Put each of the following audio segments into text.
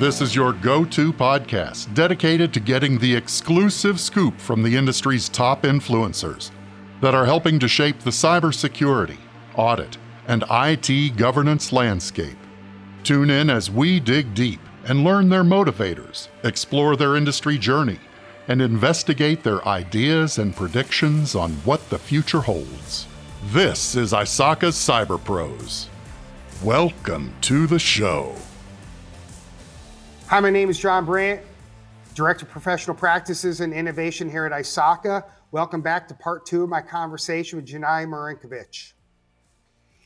This is your go to podcast dedicated to getting the exclusive scoop from the industry's top influencers that are helping to shape the cybersecurity, audit, and IT governance landscape. Tune in as we dig deep and learn their motivators, explore their industry journey, and investigate their ideas and predictions on what the future holds. This is ISACA's Cyber Pros. Welcome to the show. Hi, my name is Jon Brandt, Director of Professional Practices and Innovation here at ISACA. Welcome back to part two of my conversation with Jenai Marinkovic.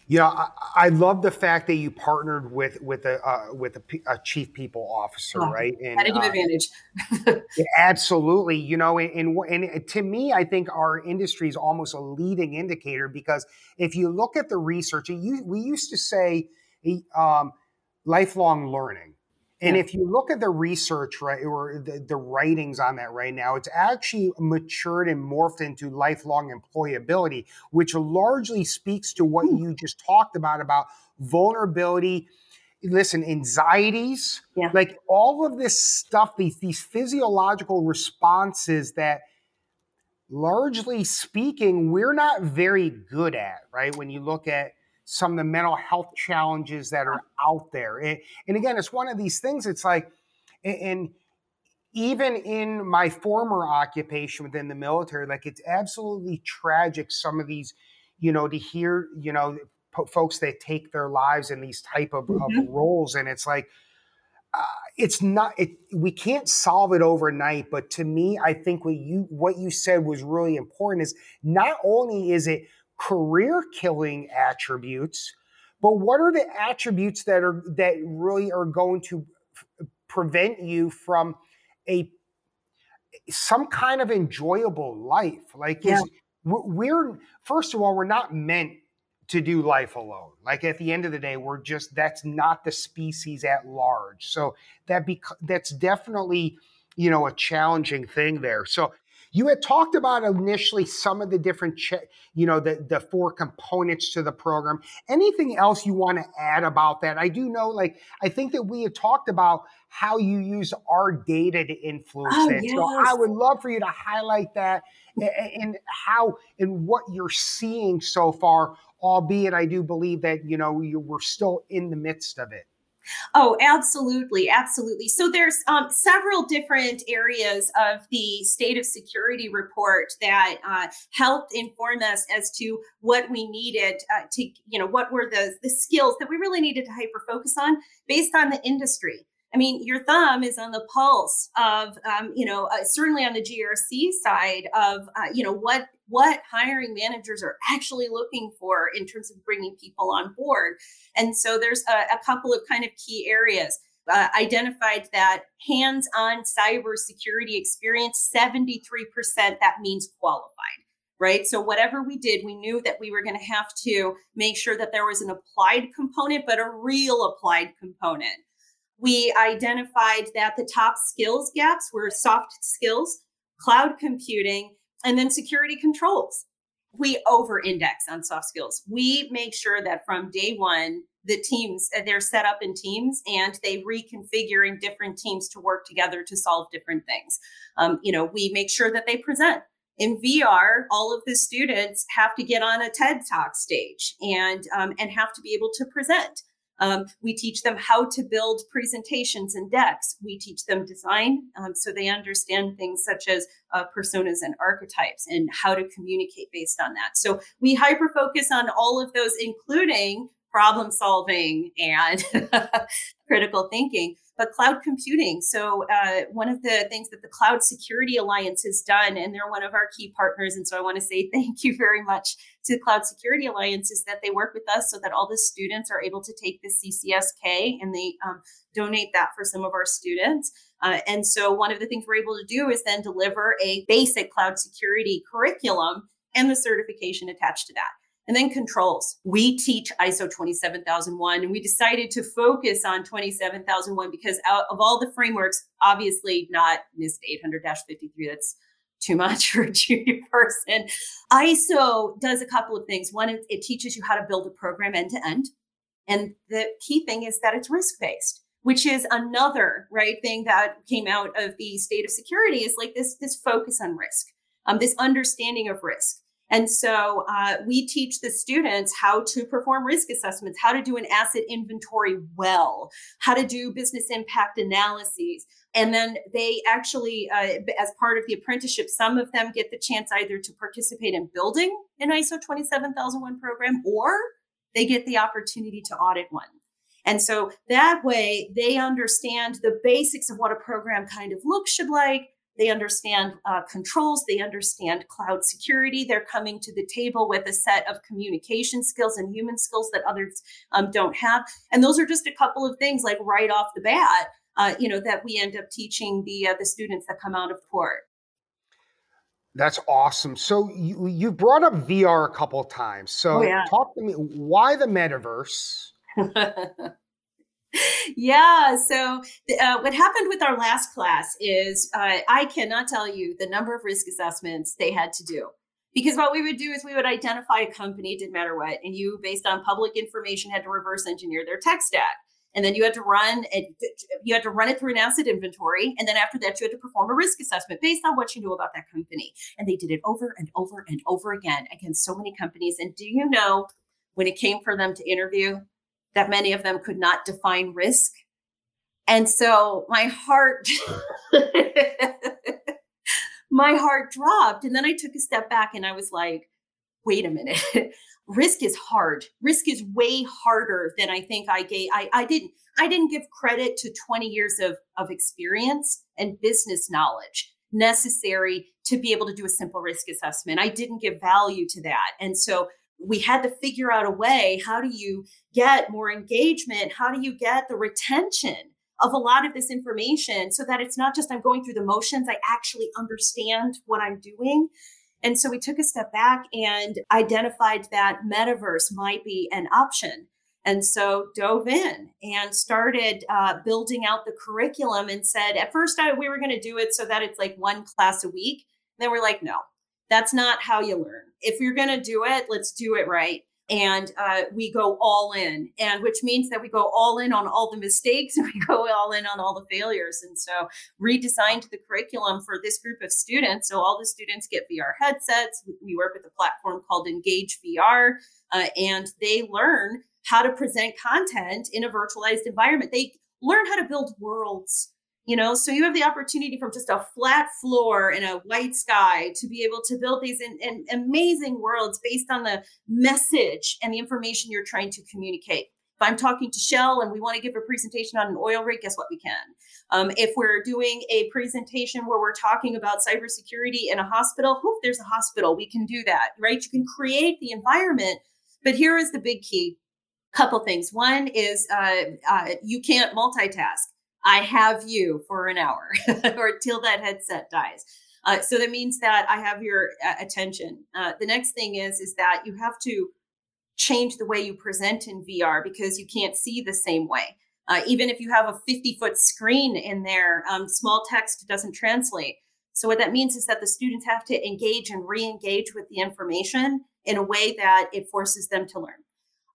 You know, I, I, love the fact that you partnered with with a uh, with a, a, chief people officer, oh, right? And, had a good uh, advantage. absolutely, you know, and, and, and to me, I think our industry is almost a leading indicator because if you look at the research, we used to say um, lifelong learning. And yeah. if you look at the research, right, or the, the, writings on that right now, it's actually matured and morphed into lifelong employability, which largely speaks to what hmm. you just talked about about vulnerability. Listen, anxieties, yeah. like all of this stuff, these these physiological responses that largely speaking, we're not very good at, right? When you look at some of the mental health challenges that are out there. And, and again, it's one of these things, it's like, and even in my former occupation within the military, like it's absolutely tragic some of these, you know, to hear, you know, folks that take their lives in these type of, mm-hmm. of roles. And it's like, uh, it's not it we can't solve it overnight but to me i think what you what you said was really important is not only is it career killing attributes, but what are the attributes that are that really are going to f- prevent you from a some kind of enjoyable life? Like yeah. we're first of all, we're not meant to do life alone. Like at the end of the day, we're just that's not the species at large. So that be that's definitely you know a challenging thing there. So you had talked about initially some of the different, you know, the, the four components to the program. Anything else you want to add about that? I do know, like, I think that we had talked about how you use our data to influence oh, that. Yes. So I would love for you to highlight that and how and what you're seeing so far, albeit I do believe that, you know, you, we're still in the midst of it. Oh, absolutely, absolutely. So there's um, several different areas of the state of security report that uh, helped inform us as to what we needed uh, to, you know, what were the the skills that we really needed to hyper focus on based on the industry. I mean, your thumb is on the pulse of, um, you know, uh, certainly on the GRC side of, uh, you know, what what hiring managers are actually looking for in terms of bringing people on board. And so there's a, a couple of kind of key areas. Uh, identified that hands-on cybersecurity experience, 73%, that means qualified right? So whatever we did, we knew that we were going to have to make sure that there was an applied component, but a real applied component. We identified that the top skills gaps were soft skills, cloud computing, and then security controls. We over index on soft skills. We make sure that from day one, the teams, uh, they're set up in teams and they reconfigure in different teams to work together to solve different things. Um, you know, we make sure that they present in VR, all of the students have to get on a TED Talk stage and um, and have to be able to present. Um, we teach them how to build presentations and decks. We teach them design um, so they understand things such as uh, personas and archetypes and how to communicate based on that. So we hyper focus on all of those, including problem solving and critical thinking but cloud computing. So, uh, one of the things that the Cloud Security Alliance has done, and they're one of our key partners, and so I want to say thank you very much to the Cloud Security Alliance, is that they work with us so that all the students are able to take the CCSK and they um, donate that for some of our students. Uh, and so, one of the things we're able to do is then deliver a basic cloud security curriculum and the certification attached to that. And then controls. We teach ISO 27001 and we decided to focus on 27001 because out of all the frameworks, obviously not NIST 800-53, that's too much for a junior person. ISO does a couple of things. One, it, it teaches you how to build a program end to end. And the key thing is that it's risk based which is another right thing that came out of the state of security is like this this focus on risk um, this understanding of risk and so uh, we teach the students how to perform risk assessments, how to do an asset inventory well, how to do business impact analyses. And then they actually, uh, as part of the apprenticeship, some of them get the chance either to participate in building an ISO 27001 program or they get the opportunity to audit one. And so that way they understand the basics of what a program kind of looks should like they understand uh, controls, they understand cloud security. They're coming to the table with a set of communication skills and human skills that others um, don't have. And those are just a couple of things, like right off the bat, uh, you know, that we end up teaching the uh, the students that come out of port. That's awesome. So you you brought up VR a couple of times. So oh, yeah. talk to me. Why the metaverse? yeah. So uh, what happened with our last class is uh, I cannot tell you the number of risk assessments they had to do. Because what we would do is we would identify a company, didn't matter what, and you, based on public information, had to reverse engineer their tech stack. And then you had to run it, you had to run it through an asset inventory. And then after that, you had to perform a risk assessment based on what you knew about that company. And they did it over and over and over again against so many companies. And do you know when it came for them to interview, that many of them could not define risk. And so my heart my heart dropped and then I took a step back and I was like, wait a minute. risk is hard. Risk is way harder than I think I gave I, I didn't I didn't give credit to 20 years of, of experience and business knowledge necessary to be able to do a simple risk assessment. I didn't give value to that. And so we had to figure out a way how do you get more engagement? How do you get the retention of a lot of this information so that it's not just i'm going through the motions i actually understand what i'm doing? And so we took a step back and identified that metaverse might be an option. And so dove in and started uh, building out the curriculum and said at first I, we were going to do it so that it's like one class a week. And then we're like no that's not how you learn. If you're going to do it, let's do it right. And uh, we go all in, and which means that we go all in on all the mistakes and we go all in on all the failures. And so, redesigned the curriculum for this group of students. So, all the students get VR headsets. We work with a platform called Engage VR, uh, and they learn how to present content in a virtualized environment. They learn how to build worlds you know? So you have the opportunity from just a flat floor and a white sky to be able to build these in, in amazing worlds based on the message and the information you're trying to communicate. If i'm talking to shell and we want to give a presentation on an oil rig guess what we can? Um, if we're doing a presentation where we're talking about cybersecurity in a hospital whoof, there's a hospital. We can do that right? You can create the environment but here is the big key. Couple things. One is uh, uh, you can't multitask I have you for an hour or till that headset dies. Uh, so that means that I have your uh, attention. Uh, the next thing is is that you have to change the way you present in VR because you can't see the same way. Uh, even if you have a 50 foot screen in there, um, small text doesn't translate. So what that means is that the students have to engage and re-engage with the information in a way that it forces them to learn.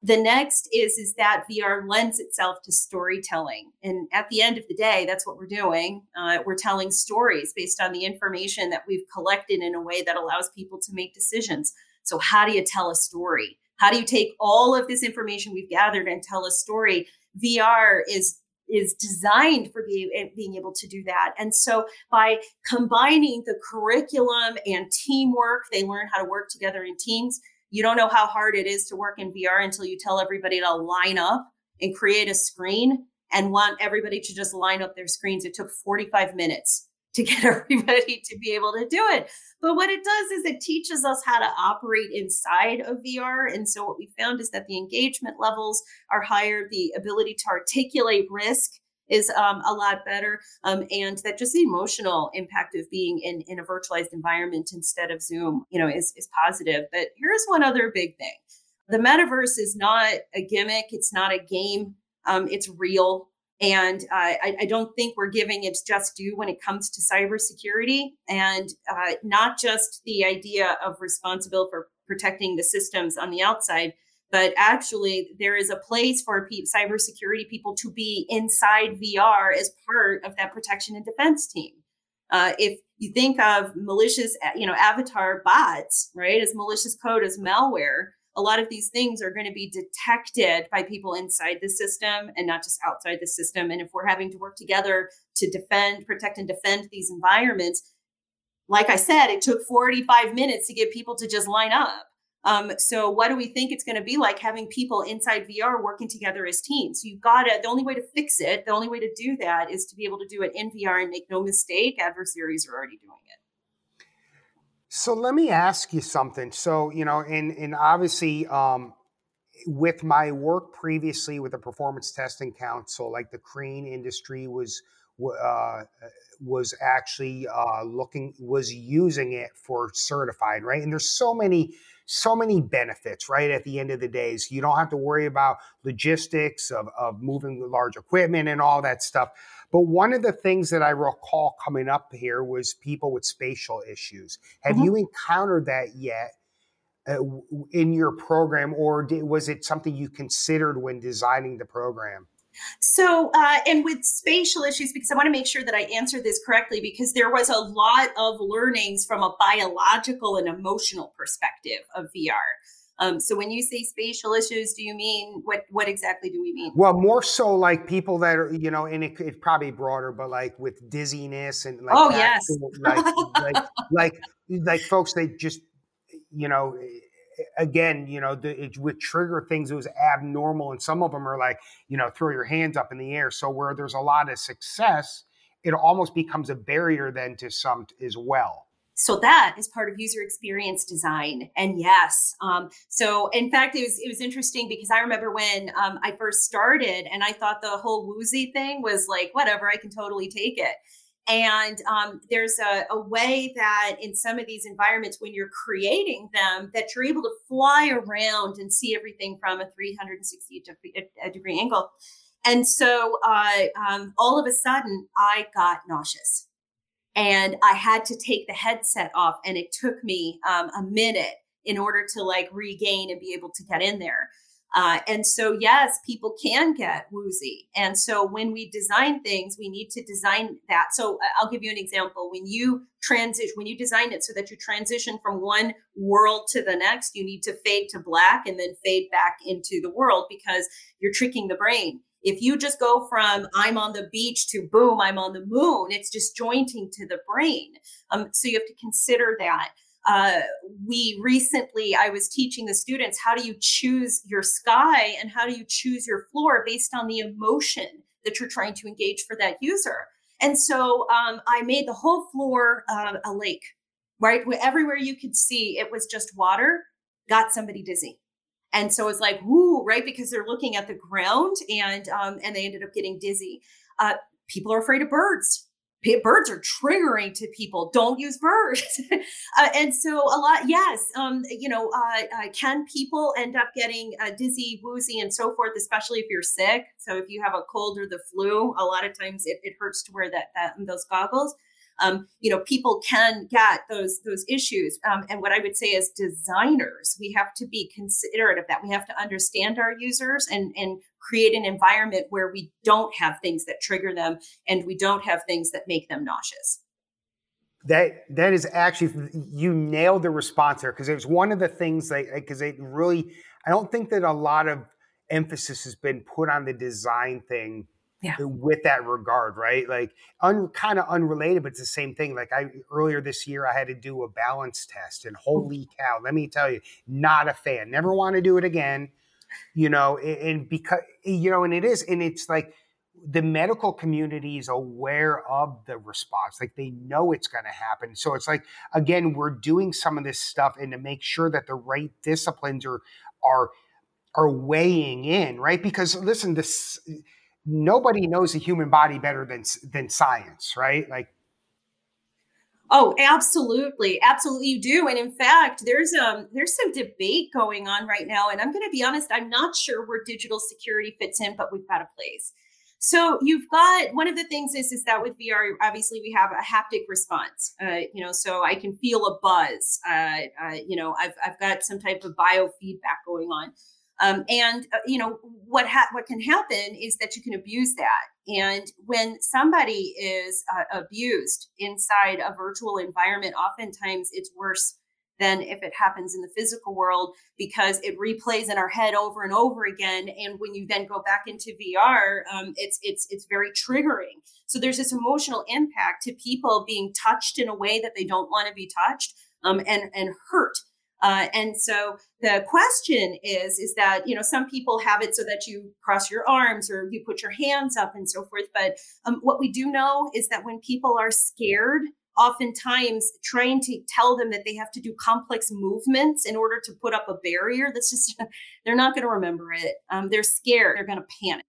The next is is that VR lends itself to storytelling, and at the end of the day, that's what we're doing. Uh, we're telling stories based on the information that we've collected in a way that allows people to make decisions. So, how do you tell a story? How do you take all of this information we've gathered and tell a story? VR is is designed for eh, being able to do that. And so by combining the curriculum and teamwork, they learn how to work together in teams you don't know how hard it is to work in VR until you tell everybody to line up and create a screen and want everybody to just line up their screens. It took 45 minutes to get everybody to be able to do it. But what it does is it teaches us how to operate inside of VR. And so what we found is that the engagement levels are higher, the ability to articulate risk is um, a lot better. Um, and that just the emotional impact of being in, in a virtualized environment instead of Zoom, you know, is, is positive. But here's one other big thing. The metaverse is not a gimmick. It's not a game. Um, it's real. And uh, I, I, don't think we're giving its just due when it comes to cybersecurity and uh, not just the idea of responsible for protecting the systems on the outside, but actually there is a place for pe- cybersecurity people to be inside VR as part of that protection and defense team. Uh, if you think of malicious, you know, avatar bots, right, as malicious code as malware, a lot of these things are going to be detected by people inside the system and not just outside the system. And if we're having to work together to defend, protect, and defend these environments, like I said, it took 45 minutes to get people to just line up. Um, so what do we think it's going to be like having people inside VR working together as teams? So you've got to, the only way to fix it, the only way to do that is to be able to do it in VR and make no mistake, adversaries are already doing it. So let me ask you something. So, you know, and, and obviously, um, with my work previously with the Performance Testing Council, like the crane industry was uh, was actually uh, looking was using it for certified, right? And there's so many so many benefits, right? At the end of the day, so you don't have to worry about logistics of, of moving large equipment and all that stuff. But one of the things that I recall coming up here was people with spatial issues. Have mm-hmm. you encountered that yet? Uh, in your program, or did, was it something you considered when designing the program? So, uh, and with spatial issues, because I want to make sure that I answer this correctly, because there was a lot of learnings from a biological and emotional perspective of VR. Um, so, when you say spatial issues, do you mean what? What exactly do we mean? Well, more so like people that are, you know, and it, it's probably broader, but like with dizziness and like, oh yes, like, like, like like folks that just, you know, again, you know, the, it would trigger things that was abnormal, and some of them are like, you know, throw your hands up in the air. So where there's a lot of success, it almost becomes a barrier then to some as well. So that is part of user experience design, and yes. Um, so in fact, it was it was interesting because I remember when um, I first started, and I thought the whole woozy thing was like whatever, I can totally take it. And um, there's a, a, way that in some of these environments, when you're creating them, that you're able to fly around and see everything from a 360 degree angle. And so uh, um, all of a sudden, I got nauseous. And I had to take the headset off, and it took me um, a minute in order to like regain and be able to get in there. Uh, and so, yes, people can get woozy. And so, when we design things, we need to design that. So, uh, I'll give you an example. When you transition, when you design it so that you transition from one world to the next, you need to fade to black and then fade back into the world because you're tricking the brain. If you just go from I'm on the beach to boom, I'm on the moon, it's disjointing to the brain. Um, so, you have to consider that uh, we recently i was teaching the students how do you choose your sky and how do you choose your floor based on the emotion that you're trying to engage for that user? And so um, i made the whole floor uh, a lake right? Where everywhere you could see it was just water got somebody dizzy. And so it's like whoo right? Because they're looking at the ground and um, and they ended up getting dizzy. Uh, people are afraid of birds birds are triggering to people. Don't use birds. Uh, and so a lot yes um, you know uh, uh, can people end up getting uh, dizzy woozy and so forth especially if you're sick? So if you have a cold or the flu a lot of times it, it hurts to wear that, that those goggles um, you know people can get those those issues. Um, and what i would say as designers we have to be considerate of that. We have to understand our users and and create an environment where we don't have things that trigger them and we don't have things that make them nauseous. That that is actually you nailed the response there because it was one of the things that because it really i don't think that a lot of emphasis has been put on the design thing yeah. with that regard, right? Like un, kind of unrelated, but it's the same thing. Like I earlier this year, I had to do a balance test, and hmm. holy cow, let me tell you, not a fan. Never want to do it again. You know, and because you know, and it is, and it's like the medical community is aware of the response like they know it's going to happen so it's like again we're doing some of this stuff and to make sure that the right disciplines are are are weighing in right because listen this nobody knows the human body better than than science, right? Like Oh, absolutely. Absolutely you do. And in fact, there's um there's some debate going on right now and I'm going to be honest, I'm not sure where digital security fits in, but we've got a place. So you've got one of the things is is that with VR, obviously we have a haptic response. Uh, you know, so I can feel a buzz. Uh, uh, you know, I've I've got some type of biofeedback going on. Um, and uh, you know what ha- what can happen is that you can abuse that. And when somebody is uh, abused inside a virtual environment, oftentimes it's worse than if it happens in the physical world because it replays in our head over and over again. And when you then go back into VR, um, it's it's it's very triggering. So there's this emotional impact to people being touched in a way that they don't want to be touched um, and and hurt. Uh, and so the question is, is that, you know, some people have it so that you cross your arms or you put your hands up and so forth. But um, what we do know is that when people are scared, oftentimes trying to tell them that they have to do complex movements in order to put up a barrier, that's just, they're not going to remember it. Um, they're scared. They're going to panic.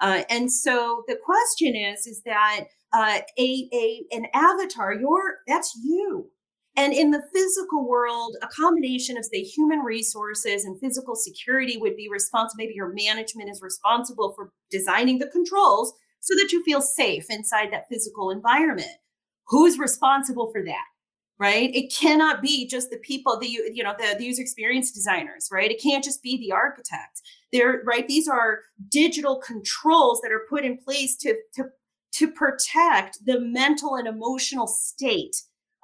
Uh, and so the question is, is that uh, a, a an avatar, your that's you. And in the physical world, a combination of, say, human resources and physical security would be responsible. Maybe your management is responsible for designing the controls so that you feel safe inside that physical environment. Who's responsible for that? Right? It cannot be just the people, the you you know, the, the user experience designers, right? It can't just be the architects. They're right. These are digital controls that are put in place to to to protect the mental and emotional state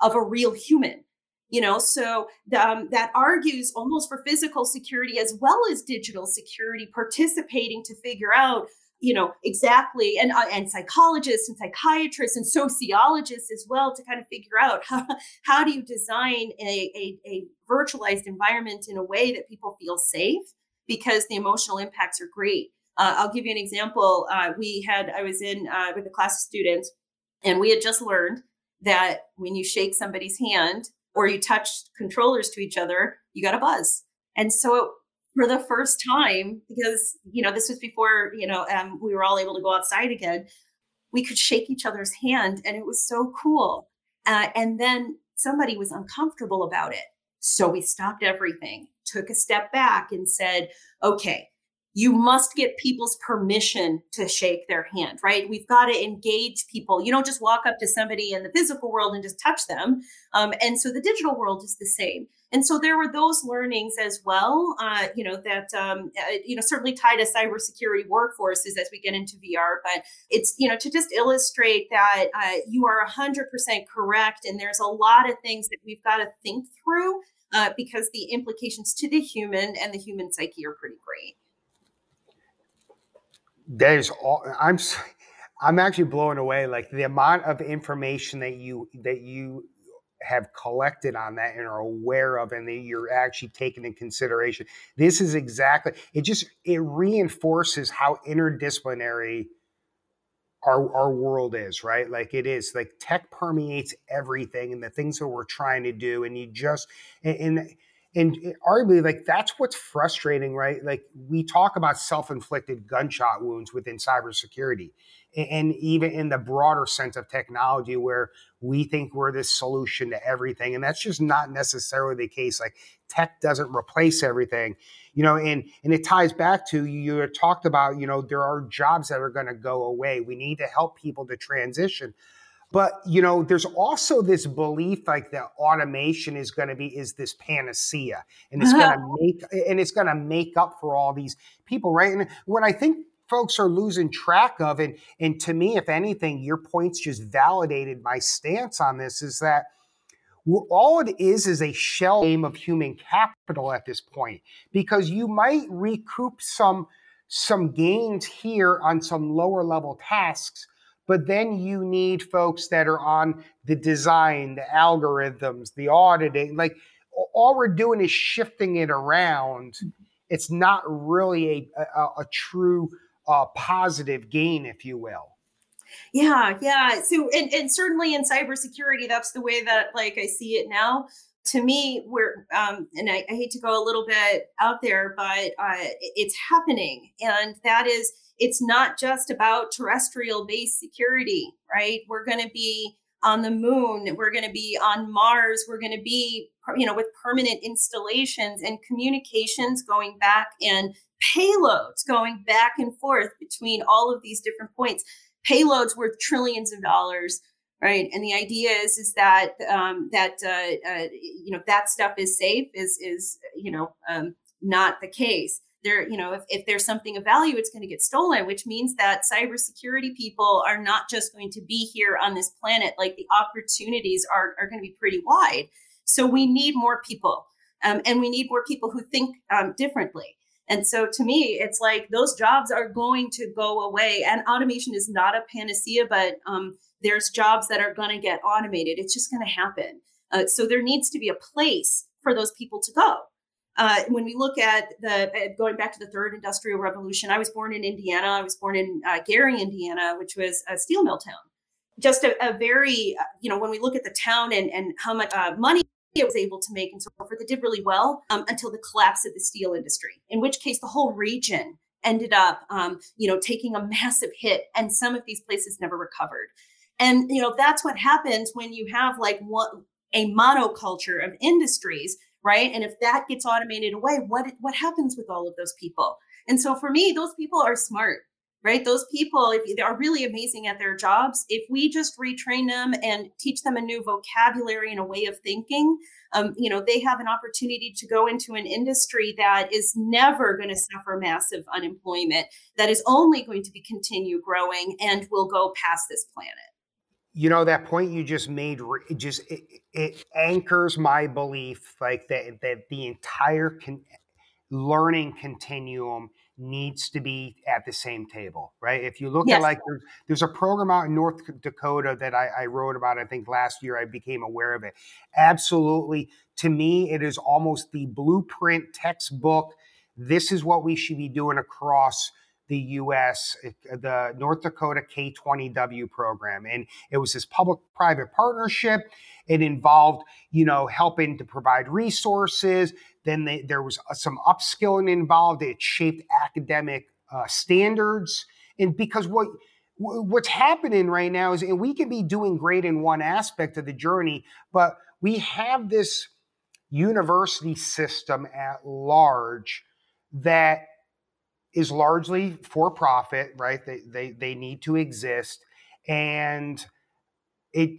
of a real human you know? So um, that argues almost for physical security as well as digital security participating to figure out you know exactly and uh, and psychologists and psychiatrists and sociologists as well to kind of figure out how, how do you design a, a, a virtualized environment in a way that people feel safe because the emotional impacts are great. Uh, i'll give you an example. Uh, we had i was in uh, with a class of students and we had just learned that when you shake somebody's hand or you touch controllers to each other, you got a buzz. And so for the first time, because you know this was before you know um, we were all able to go outside again, we could shake each other's hand, and it was so cool. Uh, and then somebody was uncomfortable about it, so we stopped everything, took a step back, and said, "Okay, you must get people's permission to shake their hand, right? We've got to engage people. You don't just walk up to somebody in the physical world and just touch them. Um, and so the digital world is the same. And so there were those learnings as well, uh, you know, that, um, uh, you know, certainly tied to cybersecurity workforces as we get into VR. But it's, you know, to just illustrate that uh, you are 100% correct. And there's a lot of things that we've got to think through uh, because the implications to the human and the human psyche are pretty great there's all i'm i'm actually blown away like the amount of information that you that you have collected on that and are aware of and that you're actually taking in consideration. This is exactly it just it reinforces how interdisciplinary our our world is right? Like it is like tech permeates everything and the things that we're trying to do and you just and, and and eh, arguably like that's what's frustrating right? Like we talk about self-inflicted gunshot wounds within cybersecurity and even in the broader sense of technology where we think we're this solution to everything and that's just not necessarily the case like tech doesn't replace everything you know and and it ties back to you talked about you know there are jobs that are going to go away. We need to help people to transition but you know, there's also this belief like that automation is going to be is this panacea, and it's going to make and it's going to make up for all these people, right? And what I think folks are losing track of, and and to me, if anything, your points just validated my stance on this, is that all it is is a shell game of human capital at this point, because you might recoup some some gains here on some lower level tasks but then you need folks that are on the design, the algorithms, the auditing. Like all we're doing is shifting it around. Mm-hmm. It's not really a, a, a true uh, positive gain, if you will. Yeah, yeah. So, and, and certainly in cybersecurity, that's the way that like I see it now to me, we're, um, and I, I, hate to go a little bit out there, but uh, it's happening. And that is, it's not just about terrestrial based security, right? We're going to be on the moon, we're going to be on Mars, we're going to be, you know, with permanent installations and communications going back and payloads going back and forth between all of these different points. Payloads worth trillions of dollars right and the idea is is that um, that uh, uh, you know that stuff is safe is is you know um, not the case there, you know, if, if there's something of value, it's going to get stolen, which means that cybersecurity people are not just going to be here on this planet. Like the opportunities are, are going to be pretty wide. So we need more people. Um, and we need more people who think um, differently. And so to me, it's like those jobs are going to go away. And automation is not a panacea, but um, there's jobs that are going to get automated. It's just going to happen. Uh, so there needs to be a place for those people to go. Uh, when we look at the uh, going back to the third industrial revolution, I was born in Indiana. I was born in uh, Gary, Indiana, which was a steel mill town. Just a, a very, uh, you know, when we look at the town and, and how much money it was able to make and so forth, it did really well um, until the collapse of the steel industry, in which case the whole region ended up, um, you know, taking a massive hit, and some of these places never recovered. And you know that's what happens when you have like one a monoculture of industries right? And if that gets automated away, what what happens with all of those people? And so for me, those people are smart, right? Those people, if are really amazing at their jobs, if we just retrain them and teach them a new vocabulary and a way of thinking, um, you know, they have an opportunity to go into an industry that is never going to suffer massive unemployment, that is only going to be continue growing and will go past this planet you know that point you just made it just it, it anchors my belief like that that the entire con- learning continuum needs to be at the same table right? If you look yes. at like there's, there's, a program out in north dakota that I, I wrote about i think last year i became aware of it. Absolutely to me it is almost the blueprint textbook. This is what we should be doing across the US, the North Dakota K 20W program. And it was this public private partnership. It involved, you know, helping to provide resources. Then they, there was uh, some upskilling involved. It shaped academic uh, standards. And because what what's happening right now is, and we can be doing great in one aspect of the journey, but we have this university system at large that is largely for profit, right? They, they, they need to exist. And it,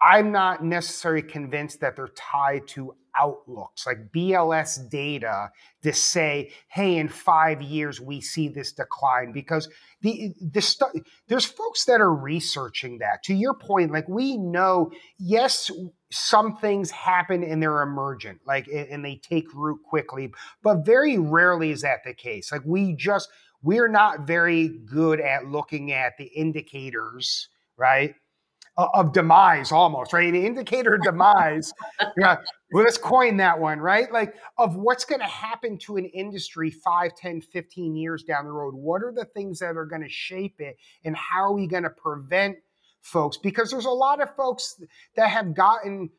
I'm not necessarily convinced that they're tied to outlooks like BLS data to say, hey, in five years we see this decline because the the stu- there's folks that are researching that. To your point, like we know, yes, some things happen and they're emergent, like and they take root quickly, but very rarely is that the case. Like we just we're not very good at looking at the indicators, right? Of demise, almost right. An indicator of demise. yeah, well, let's coin that one, right? Like of what's going to happen to an industry 5, 10, 15 years down the road. What are the things that are going to shape it, and how are we going to prevent folks because there's a lot of folks that have gotten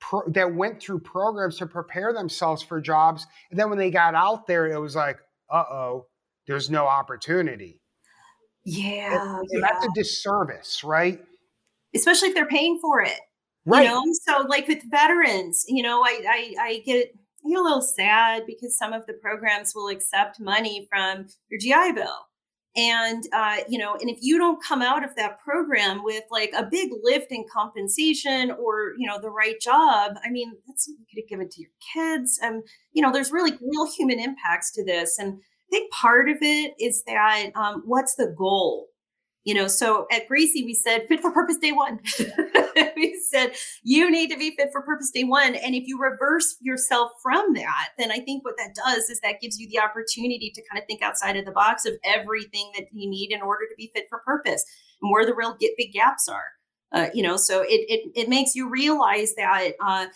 pro- that went through programs to prepare themselves for jobs. And then when they got out there it was like uh-oh there's no opportunity. Yeah, and, and yeah. that's a disservice right? Especially if they're paying for it right. you know? So like with veterans you know i i, I get I get a little sad because some of the programs will accept money from your GI Bill and uh, you know and if you don't come out of that program with like a big lift in compensation or you know the right job i mean that's you could have given to your kids. And you know there's really real human impacts to this. And i think part of it is that um, what's the goal you know so at gracie we said fit for purpose day one. We said you need to be fit for purpose day one. And if you reverse yourself from that then i think what that does is that gives you the opportunity to kind of think outside of the box of everything that you need in order to be fit for purpose and where the real get big gaps are. Uh, you know so it, it it makes you realize that uh,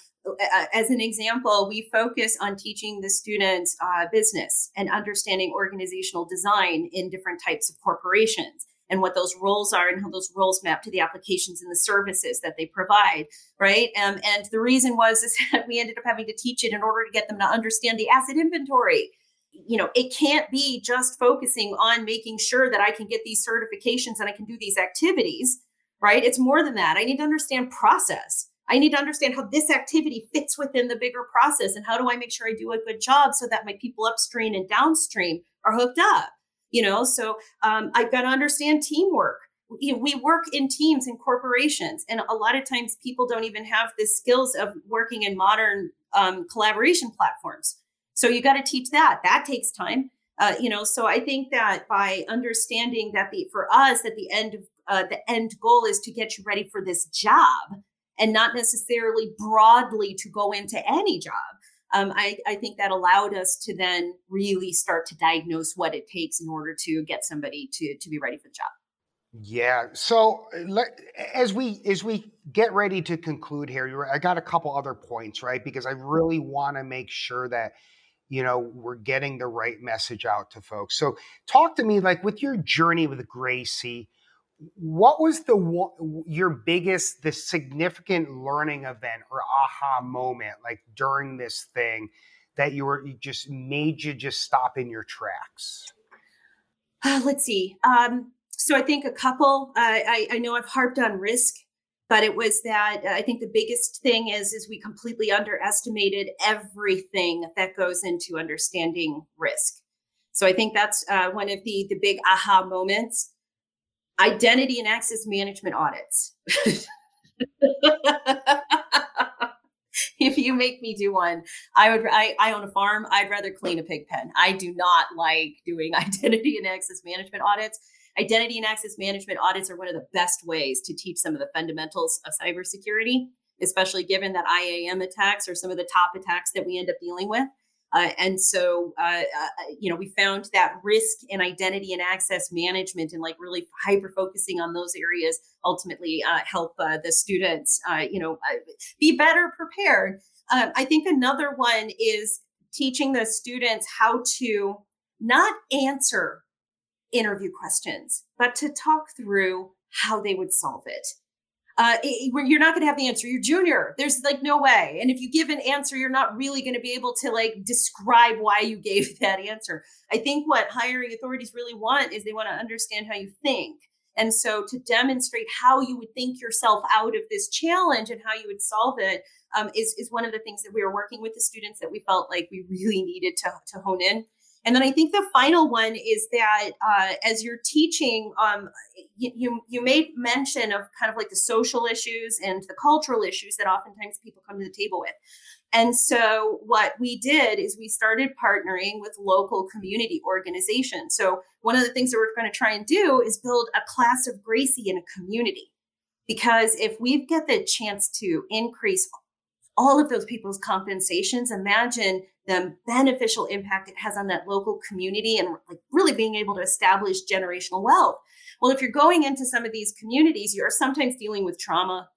as an example, we focus on teaching the students uh, business and understanding organizational design in different types of corporations and what those roles are and how those roles map to the applications and the services that they provide right? Um, and the reason was is that we ended up having to teach it in order to get them to understand the asset inventory. You know it can't be just focusing on making sure that i can get these certifications and i can do these activities right? It's more than that. I need to understand process. I need to understand how this activity fits within the bigger process and how do I make sure I do a good job so that my people upstream and downstream are hooked up you know so um, i've got to understand teamwork. We work in teams and corporations and a lot of times people don't even have the skills of working in modern um, collaboration platforms. So you got to teach that. That takes time. Uh, you know, so I think that by understanding that the for us that the end of uh, the end goal is to get you ready for this job and not necessarily broadly to go into any job. Um, I, I think that allowed us to then really start to diagnose what it takes in order to get somebody to to be ready for the job. Yeah. So let, as we as we get ready to conclude here, I got a couple other points, right? Because I really want to make sure that you know we're getting the right message out to folks. So talk to me like with your journey with Gracie, what was the your biggest the significant learning event or aha moment like during this thing that you were you just made you just stop in your tracks? Uh, let's see. Um so I think a couple. Uh, I, I know I've harped on risk, but it was that uh, I think the biggest thing is is we completely underestimated everything that goes into understanding risk. So I think that's uh, one of the the big aha moments. Identity and access management audits. if you make me do one, I would. I, I own a farm. I'd rather clean a pig pen. I do not like doing identity and access management audits identity and access management audits are one of the best ways to teach some of the fundamentals of cybersecurity, especially given that IAM attacks are some of the top attacks that we end up dealing with. Uh, and so, uh, uh, you know, we found that risk and identity and access management and like really hyper focusing on those areas ultimately uh, help uh, the students, you know, be better prepared. I think another one is teaching the students how to not answer interview questions, but to talk through how they would solve it. Uh, it, you're not going to have the answer. You're junior. There's like no way. And if you give an answer, you're not really going to be able to like describe why you gave that answer. I think what hiring authorities really want is they want to understand how you think. And so to demonstrate how you would think yourself out of this challenge and how you would solve it um, is is one of the things that we were working with the students that we felt like we really needed to, to hone in. And then I think the final one is that uh, as you're teaching, um, you, you made mention of kind of like the social issues and the cultural issues that oftentimes people come to the table with. And so what we did is we started partnering with local community organizations. So one of the things that we're going to try and do is build a class of Gracie in a community. Because if we get the chance to increase all of those people's compensations, imagine the beneficial impact it has on that local community and like really being able to establish generational wealth. Well, if you're going into some of these communities, you're sometimes dealing with trauma,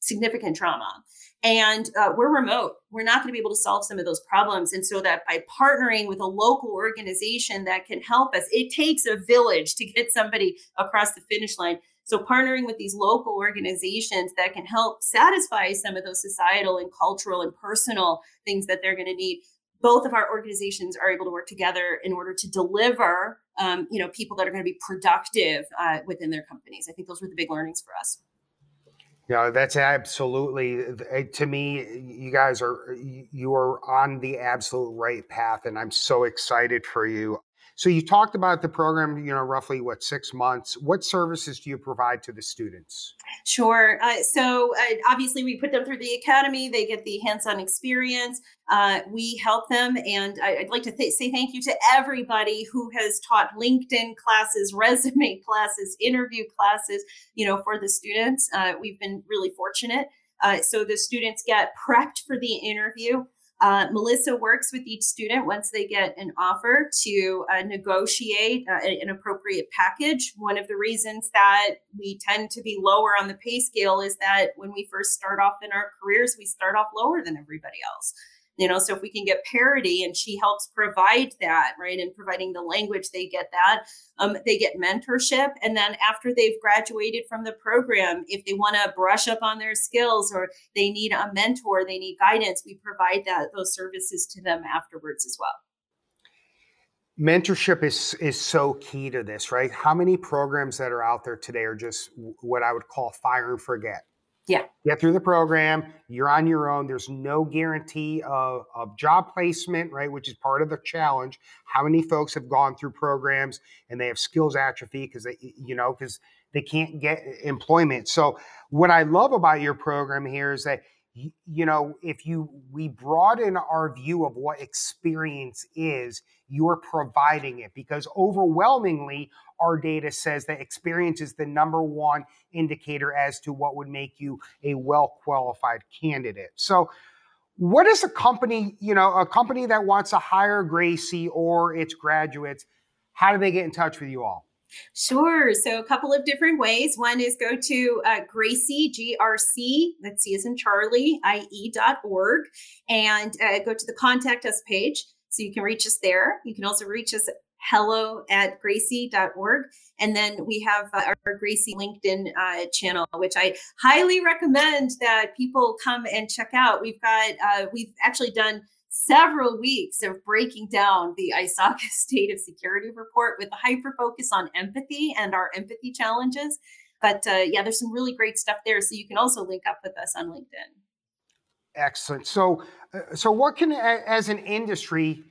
significant trauma. And uh, we're remote. We're not going to be able to solve some of those problems. And so that by partnering with a local organization that can help us, it takes a village to get somebody across the finish line. So partnering with these local organizations that can help satisfy some of those societal and cultural and personal things that they're going to need both of our organizations are able to work together in order to deliver um, you know people that are going to be productive uh, within their companies i think those were the big learnings for us yeah, that's absolutely to me. You guys are you are on the absolute right path, and I'm so excited for you. So you talked about the program, you know, roughly what six months. What services do you provide to the students? Sure. Uh, so uh, obviously, we put them through the academy. They get the hands-on experience. Uh, we help them, and I, would like to th- say thank you to everybody who has taught LinkedIn classes, resume classes, interview classes. You know, for the students, uh, we've been really fortunate. Uh, so the students get prepped for the interview. Uh, Melissa works with each student once they get an offer to uh, negotiate uh, an appropriate package. One of the reasons that we tend to be lower on the pay scale is that when we first start off in our careers, we start off lower than everybody else you know so if we can get parity and she helps provide that right and providing the language they get that um, they get mentorship. And then after they've graduated from the program if they want to brush up on their skills or they need a mentor they need guidance we provide that those services to them afterwards as well. Mentorship is is so key to this right? How many programs that are out there today are just what i would call fire and forget yeah. Get through the program. You're on your own. There's no guarantee of, of job placement, right? Which is part of the challenge. How many folks have gone through programs and they have skills atrophy because they, you know, because they can't get eh, employment. So what I love about your program here is that you, know, if you we broaden our view of what experience is, you're providing it because overwhelmingly our data says that experience is the number one indicator as to what would make you a well qualified candidate. So, what is a company, you know, a company that wants to hire Gracie or its graduates? How do they get in touch with you all? Sure. So a couple of different ways. One is go to uh, Gracie, G-R-C, let's see, is in Charlie, I-E dot org, and uh, go to the contact us page. So you can reach us there. You can also reach us at hello at grcie.org. And then we have uh, our Gracie LinkedIn uh, channel, which I highly recommend that people come and check out. We've got, uh, we've actually done several weeks of breaking down the ISACA State of Security report with a hyper focus on empathy and our empathy challenges. But uh, yeah, there's some really great stuff there. So you can also link up with us on LinkedIn. Excellent. So, uh, so what can, as an industry,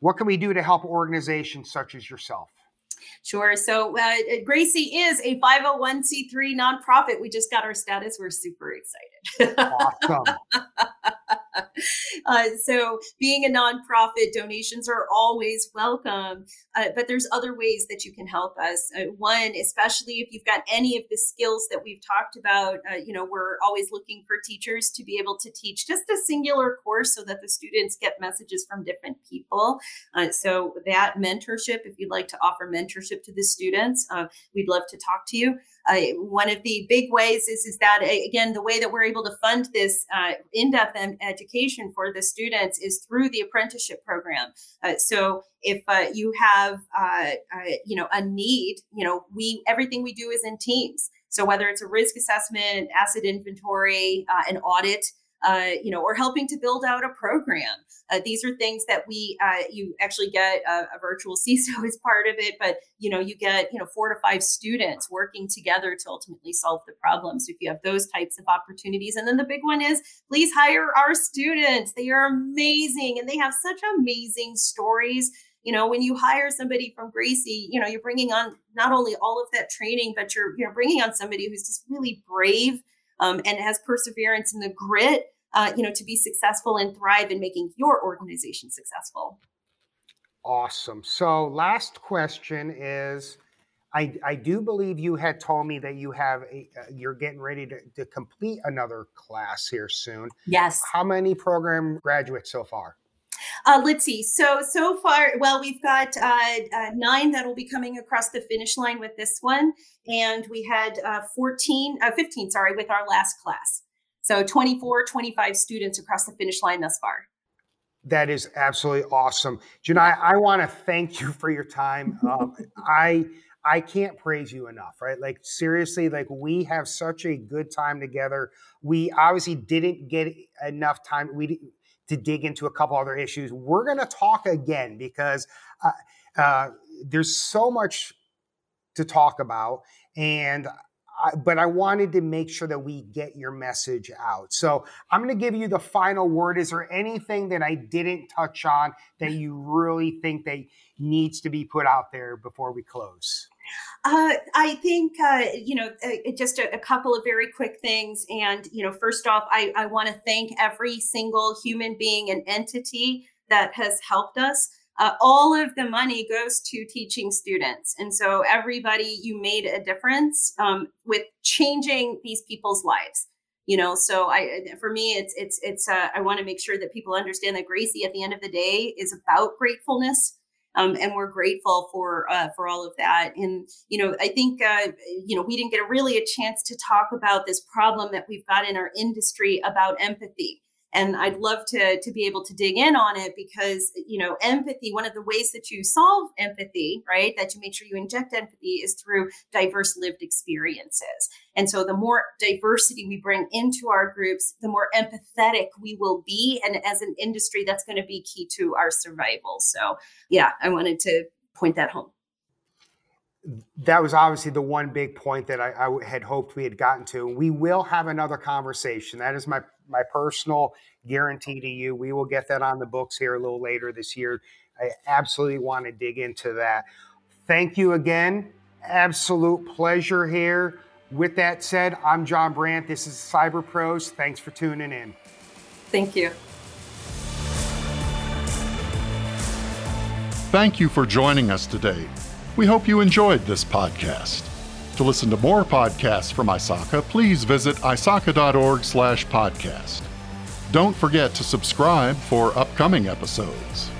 what can we do to help organizations such as yourself? Sure. So uh, Gracie is a 501c3 nonprofit. We just got our status. We're super excited. awesome. uh, so, being a nonprofit, donations are always welcome. Uh, but there's other ways that you can help us. Uh, one, especially if you've got any of the skills that we've talked about, uh, you know, we're always looking for teachers to be able to teach just a singular course so that the students get messages from different people. Uh, so, that mentorship, if you'd like to offer mentorship to the students, uh, we'd love to talk to you. One of the big ways is, is that, again, the way that we're able to fund this in depth education for the students is through the apprenticeship program. Uh, so if uh, you have uh, uh, you know a need, you know we everything we do is in teams. So whether it's a risk assessment, asset inventory, uh, an audit, uh, you know, or helping to build out a program. Uh, these are things that we, uh, you actually get a, a, virtual CISO as part of it, but you know, you get you know four to five students working together to ultimately solve the problem. So if you have those types of opportunities, and then the big one is please hire our students. They are amazing, and they have such amazing stories you know when you hire somebody from gracie you know you're bringing on not only all of that training but you're you know bringing on somebody who's just really brave um, and has perseverance and the grit uh, you know, to be successful and thrive in making your organization successful. Awesome. So, last question is I, I do believe you had told me that you have a, uh, you're getting ready to, to complete another class here soon. Yes. How many program graduates so far? Uh, let's see. So so far, well, we've got uh, uh, nine that will be coming across the finish line with this one, and we had uh, 14, uh, 15, sorry, with our last class. So 24, 25 students across the finish line thus far. That is absolutely awesome. Jenai, I want to thank you for your time. Um, I I can't praise you enough, right? Like seriously, like we have such a good time together. We obviously didn't get enough time we to dig into a couple other issues. We're going to talk again because uh, uh, there's so much to talk about, and But I wanted to make sure that we get your message out. So I'm going to give you the final word. Is there anything that I didn't touch on that you really think that needs to be put out there before we close? Uh, I think uh, you know uh, just a, a, couple of very quick things, and you know, first off, I, I want to thank every single human being and entity that has helped us uh, all of the money goes to teaching students. And so, everybody, you made a difference um, with changing these people's lives. You know, so I, for me, it's it's it's. Uh, I want to make sure that people understand that Gracie, at the end of the day, is about gratefulness, um, and we're grateful for uh, for all of that. And you know, I think uh, you know we didn't get really a chance to talk about this problem that we've got in our industry about empathy and i'd love to to be able to dig in on it because you know empathy one of the ways that you solve empathy right that you make sure you inject empathy is through diverse lived experiences. And so the more diversity we bring into our groups the more empathetic we will be. And as an industry that's going to be key to our survival. So yeah i wanted to point that home that was obviously the one big point that I, I, had hoped we had gotten to. We will have another conversation. That is my my personal guarantee to you. We will get that on the books here a little later this year. I absolutely want to dig into that. Thank you again. Absolute pleasure here. With that said, I'm Jon Brandt. This is Cyber Pros. Thanks for tuning in. Thank you. Thank you for joining us today. We hope you enjoyed this podcast. To listen to more podcasts from ISACA, please visit isaca.org slash podcast. Don't forget to subscribe for upcoming episodes.